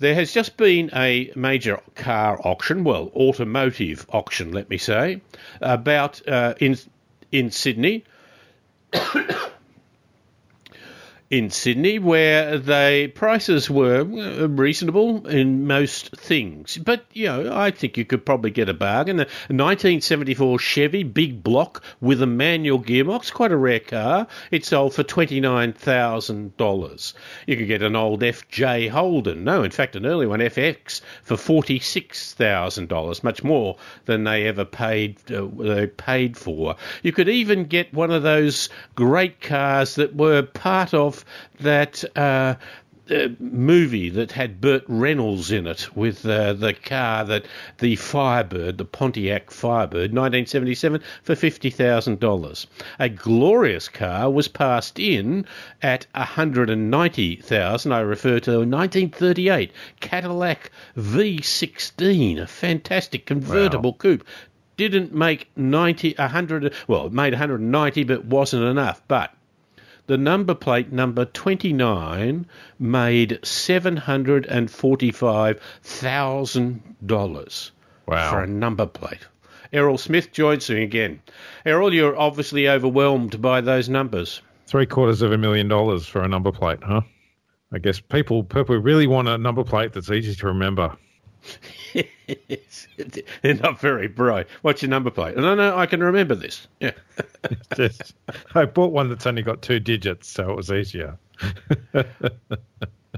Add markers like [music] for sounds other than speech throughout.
There has just been a major car auction, well, automotive auction, let me say, about uh, in in Sydney. In Sydney, where the prices were uh, reasonable in most things. But, you know, I think you could probably get a bargain. A 1974 Chevy big block with a manual gearbox, quite a rare car. It sold for $29,000. You could get an old FJ Holden, no, in fact, an early one, FX, for $46,000, much more than they ever paid, uh, they paid for. You could even get one of those great cars that were part of that uh, uh, movie that had Burt Reynolds in it with uh, the car that the Firebird, the Pontiac Firebird, 1977 for fifty thousand dollars. A glorious car was passed in at hundred and ninety thousand. I refer to a 1938 Cadillac V16, a fantastic convertible wow. coupe. Didn't make 90, 100, well, it made 190, but wasn't enough. But the number plate number 29 made $745,000 wow. for a number plate. Errol Smith joins me again. Errol, you're obviously overwhelmed by those numbers. Three quarters of a million dollars for a number plate, huh? I guess people people really want a number plate that's easy to remember. They're not very bright. What's your number plate? No, no, I can remember this. Yeah. [laughs] I bought one that's only got two digits, so it was easier.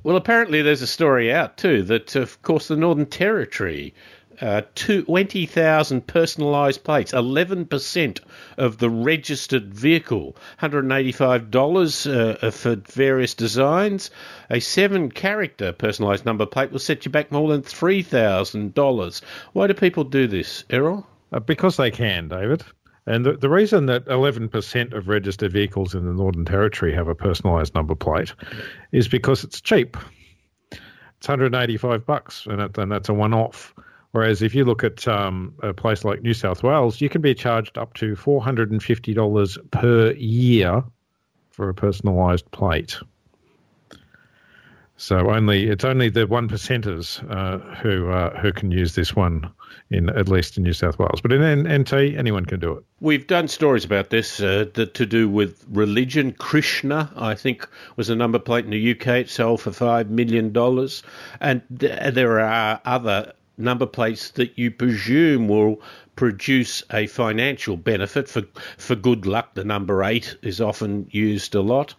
well, apparently there's a story out too that, of course, the Northern Territory uh, 20,000 personalised plates, 11% of the registered vehicle, $185 uh, for various designs. A seven character personalised number plate will set you back more than $3,000. Why do people do this, Errol? Uh, because they can, David. And the, the reason that 11% of registered vehicles in the Northern Territory have a personalised number plate is because it's cheap. It's 185 bucks, and, it, and that's a one-off. Whereas if you look at um, a place like New South Wales, you can be charged up to $450 per year for a personalised plate. So only it's only the one percenters uh, who uh, who can use this one in at least in New South Wales, but in NT anyone can do it. We've done stories about this uh, that to do with religion. Krishna, I think, was a number plate in the UK. It sold for five million dollars, and th- there are other number plates that you presume will produce a financial benefit for for good luck. The number eight is often used a lot.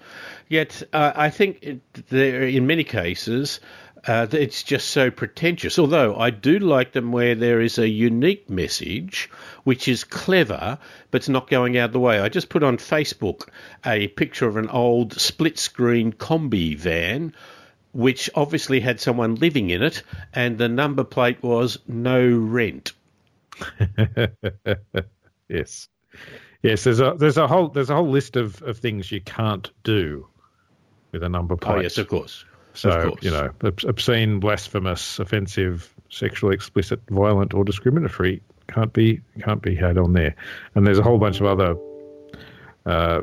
Yet uh, I think it, there, in many cases, uh, it's just so pretentious. Although I do like them where there is a unique message, which is clever, but it's not going out of the way. I just put on Facebook a picture of an old split screen combi van which obviously had someone living in it, and the number plate was no rent. [laughs] yes, yes. There's a there's a whole there's a whole list of, of things you can't do with a number plate. Oh yes, of course. So of course. you know, obscene, blasphemous, offensive, sexually explicit, violent, or discriminatory can't be can't be had on there. And there's a whole bunch of other. Uh,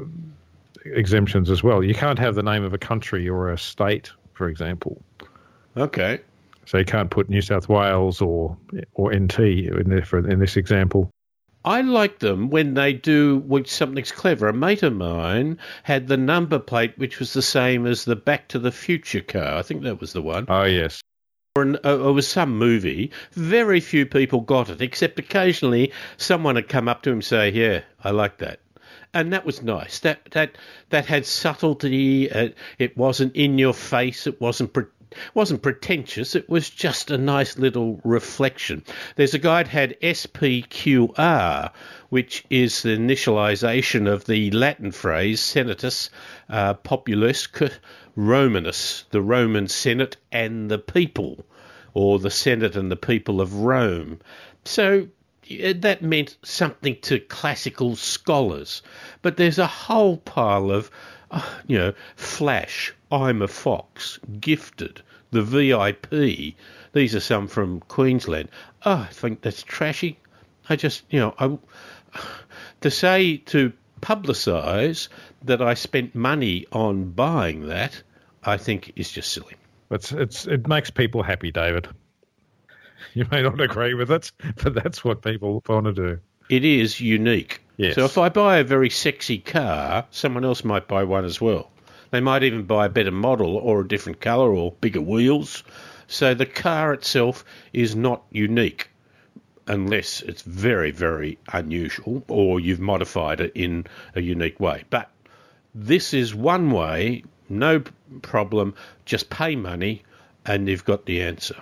exemptions as well. You can't have the name of a country or a state for example. Okay. So you can't put New South Wales or or NT in, there for, in this example. I like them when they do something's clever. A mate of mine had the number plate, which was the same as the Back to the Future car. I think that was the one. Oh yes. Or an, uh, it was some movie. Very few people got it, except occasionally someone had come up to him and say, "Yeah, I like that." And that was nice. That that that had subtlety. It wasn't in your face. It wasn't. Pre- wasn't pretentious, it was just a nice little reflection. There's a that had SPQR, which is the initialization of the Latin phrase Senatus uh, Romanus, the Roman Senate and the people, or the Senate and the people of Rome. So that meant something to classical scholars. But there's a whole pile of, uh, you know, Flash, I'm a Fox, Gifted, the VIP. These are some from Queensland. Oh, I think that's trashy. I just, you know, I, to say to publicise that I spent money on buying that, I think is just silly. It's it's it makes people happy, David. [laughs] You may not agree with it, but that's what people want to do. It is unique. Yes. So if I buy a very sexy car, someone else might buy one as well. They might even buy a better model or a different colour or bigger wheels. So the car itself is not unique unless it's very, very unusual or you've modified it in a unique way. But this is one way, no problem, just pay money and you've got the answer.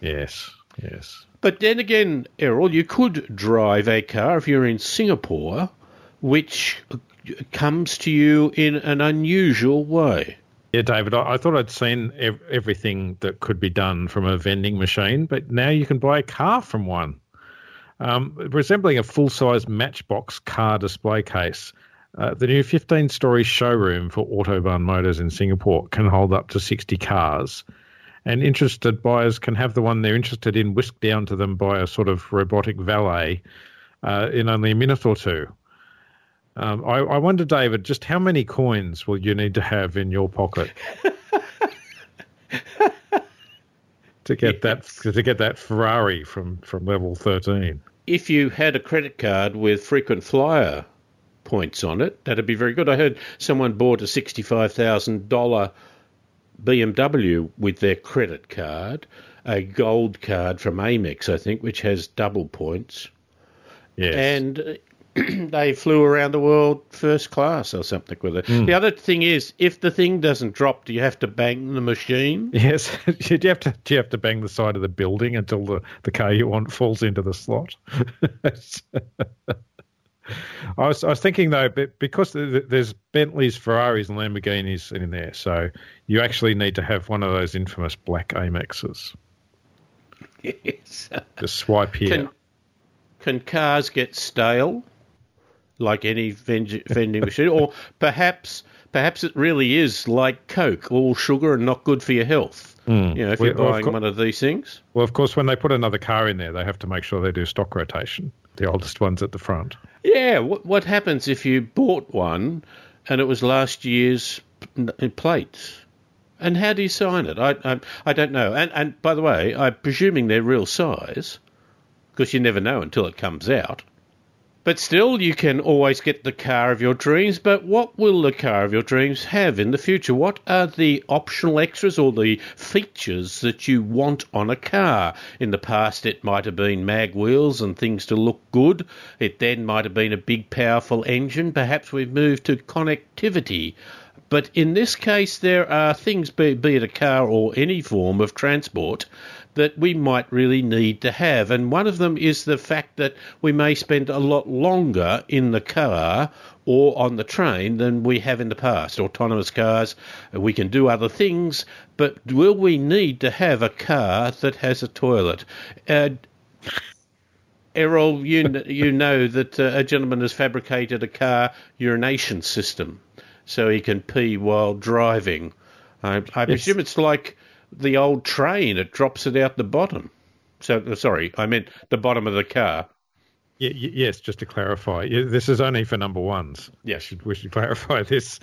Yes, yes. But then again, Errol, you could drive a car if you're in Singapore, which comes to you in an unusual way. Yeah, David, I, I thought I'd seen ev- everything that could be done from a vending machine, but now you can buy a car from one. Um, resembling a full size Matchbox car display case, uh, the new 15 story showroom for Autobahn Motors in Singapore can hold up to 60 cars. And interested buyers can have the one they're interested in whisked down to them by a sort of robotic valet uh, in only a minute or two. Um, I, I wonder, David, just how many coins will you need to have in your pocket [laughs] to get that to get that Ferrari from, from level thirteen? If you had a credit card with frequent flyer points on it, that'd be very good. I heard someone bought a sixty-five thousand dollar BMW with their credit card, a gold card from Amex, I think, which has double points, Yes. and uh, [clears throat] they flew around the world first class or something with it. The other thing is, if the thing doesn't drop, do you have to bang the machine? Yes, [laughs] do you have to do you have to bang the side of the building until the, the car you want falls into the slot? [laughs] [laughs] I was I was thinking though, but because th- th- there's Bentleys, Ferraris, and Lamborghinis in there, so you actually need to have one of those infamous black Amexes. Yes. Just swipe here. Can, can cars get stale, like any ven- vending [laughs] machine, or perhaps perhaps it really is like Coke, all sugar and not good for your health? Hmm. You know, if Well, you're buying cour- one of these things. Well, of course, when they put another car in there, they have to make sure they do stock rotation. The oldest ones at the front. Yeah, what what happens if you bought one and it was last year's plates? And how do you sign it? I I, I don't know. And and by the way, I'm presuming they're real size because you never know until it comes out. But still, you can always get the car of your dreams. But what will the car of your dreams have in the future? What are the optional extras or the features that you want on a car? In the past, it might have been mag wheels and things to look good. It then might have been a big, powerful engine. Perhaps we've moved to connectivity. But in this case, there are things, be, it a car or any form of transport, that we might really need to have. And one of them is the fact that we may spend a lot longer in the car or on the train than we have in the past. Autonomous cars, we can do other things, but will we need to have a car that has a toilet? Uh, Errol, you kn- you know that uh, a gentleman has fabricated a car urination system, so he can pee while driving. I, I presume it's like the old train; it drops it out the bottom. So uh, sorry, I meant the bottom of the car. Y- y- yes, just to clarify, this is only for number ones. Yes. We should, we should clarify [laughs] this.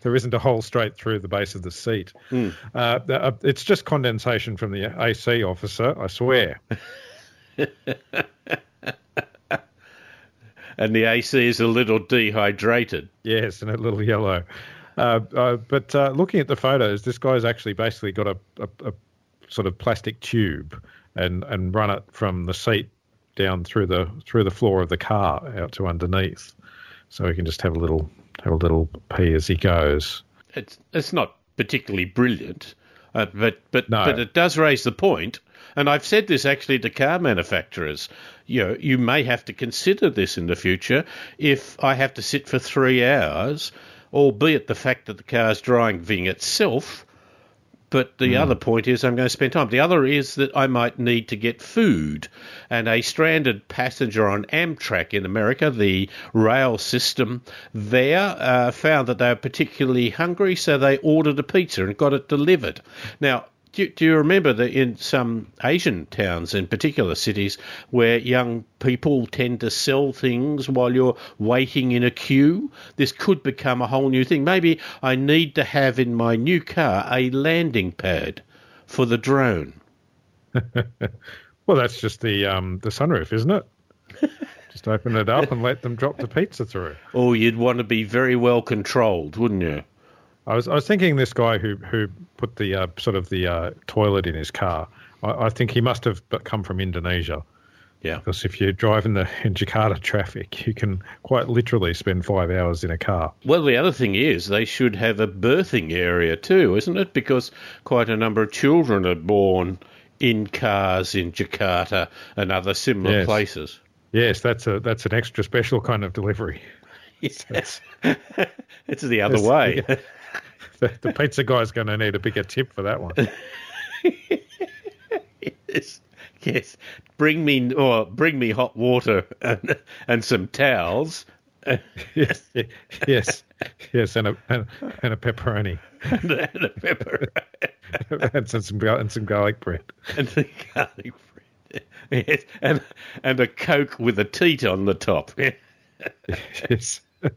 there isn't a hole straight through the base of the seat. The- uh, it's just condensation from the AC officer, I swear. [laughs] And the AC is a little dehydrated. Yes, and a little yellow. Uh, uh, but uh, looking at the photos, this guy's actually basically got a, a, a sort of plastic tube and, and run it from the seat down through the through the floor of the car out to underneath, so he can just have a little have a little pee as he goes. It's it's not particularly brilliant, uh, but but No. but it does raise the point. And I've said this actually to car manufacturers. You know, you may have to consider this in the future if I have to sit for three hours, albeit the fact that the car's driving ving itself. But the other point is I'm going to spend time. The other is that I might need to get food. And a stranded passenger on Amtrak in America, the rail system there, uh, found that they were particularly hungry, so they ordered a pizza and got it delivered. Now, do, do you remember that in some Asian towns, in particular cities, where young people tend to sell things while you're waiting in a queue? This could become a whole new thing. Maybe I need to have in my new car a landing pad for the drone. [laughs] well, that's just the um, the sunroof, isn't it? [laughs] just open it up and let them drop the pizza through. Oh, you'd want to be very well controlled, wouldn't you? I was I was thinking this guy who who put the uh, sort of the uh, toilet in his car. I, I, think he must have come from Indonesia. Yeah. Because if you're driving the in Jakarta traffic, you can quite literally spend five hours in a car. Well, the other thing is they should have a birthing area too, isn't it? Because quite a number of children are born in cars in Jakarta and other similar yes. places. Yes, that's a that's an extra special kind of delivery. Yes. [laughs] it's the other way. [laughs] the, the pizza guy's going to need a bigger tip for that one. [laughs] yes, yes. Bring me or bring me hot water and and some towels. yes, yes, yes, and a and, and a pepperoni and, and a pepperoni and some, some and some garlic bread and some garlic bread. Yes, and and a coke with a teat on the top. yes. [laughs]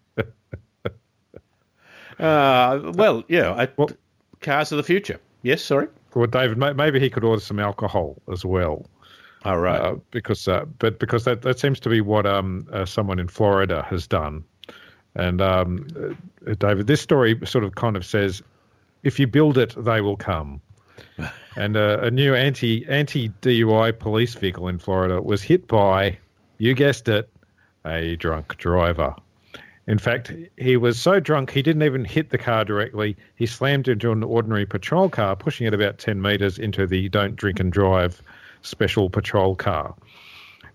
Uh, well, yeah, I, well, cars of the future. Yes, sorry. Well, David, maybe he could order some alcohol as well. All right. Uh, because, uh, but because that, that seems to be what um, uh, someone in Florida has done. And um, uh, David, this story sort of kind of says, if you build it, they will come. [laughs] and uh, a new anti anti DUI police vehicle in Florida was hit by, you guessed it, a drunk driver. In fact, he was so drunk he didn't even hit the car directly. He slammed into an ordinary patrol car, pushing it about 10 metres into the don't drink and drive special patrol car.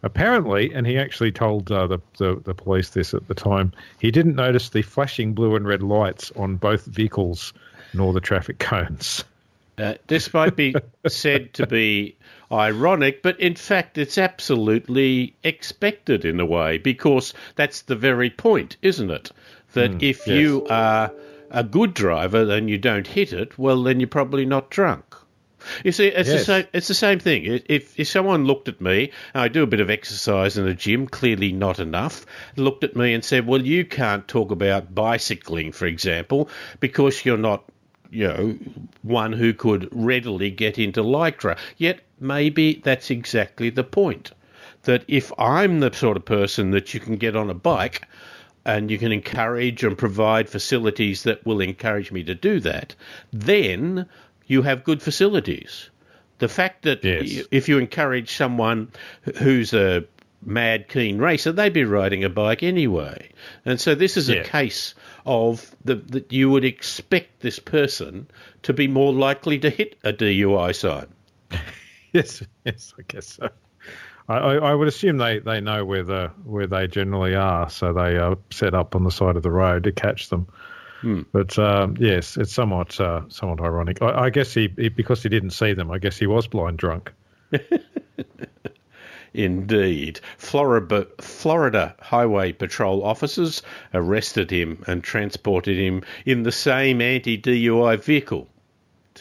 Apparently, and he actually told uh, the, the, the police this at the time, he didn't notice the flashing blue and red lights on both vehicles nor the traffic cones. Uh, this might be said to be ironic, but in fact, it's absolutely expected in a way because that's the very point, isn't it? That mm, if yes. you are a good driver and you don't hit it, well, then you're probably not drunk. You see, it's yes. the same. It's the same thing. If if someone looked at me, I do a bit of exercise in the gym, clearly not enough. Looked at me and said, "Well, you can't talk about bicycling, for example, because you're not you know, one who could readily get into Lycra. Yet maybe that's exactly the point. That if I'm the sort of person that you can get on a bike and you can encourage and provide facilities that will encourage me to do that, then you have good facilities. The fact that yes. if you encourage someone who's a mad keen racer, they'd be riding a bike anyway. And so this is yeah. a case of the, that you would expect this person to be more likely to hit a DUI sign. [laughs] [laughs] yes, yes, I guess so. I, I, would assume they, they know where the where they generally are, so they are set up on the side of the road to catch them. Hmm. But um, yes, it's somewhat uh, somewhat ironic. I, I guess he, he, because he didn't see them. I guess he was blind drunk. [laughs] Indeed. Florida, Florida Highway Patrol officers arrested him and transported him in the same anti DUI vehicle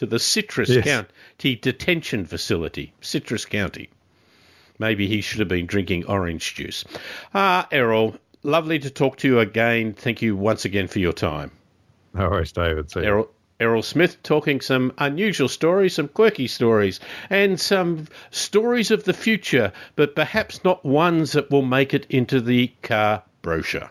to the Citrus yes. County Detention Facility, Citrus County. Maybe he should have been drinking orange juice. Ah, Errol, lovely to talk to you again. Thank you once again for your time. No worries, David. See Errol, Errol Smith talking some unusual stories, some quirky stories, and some stories of the future, but perhaps not ones that will make it into the car brochure.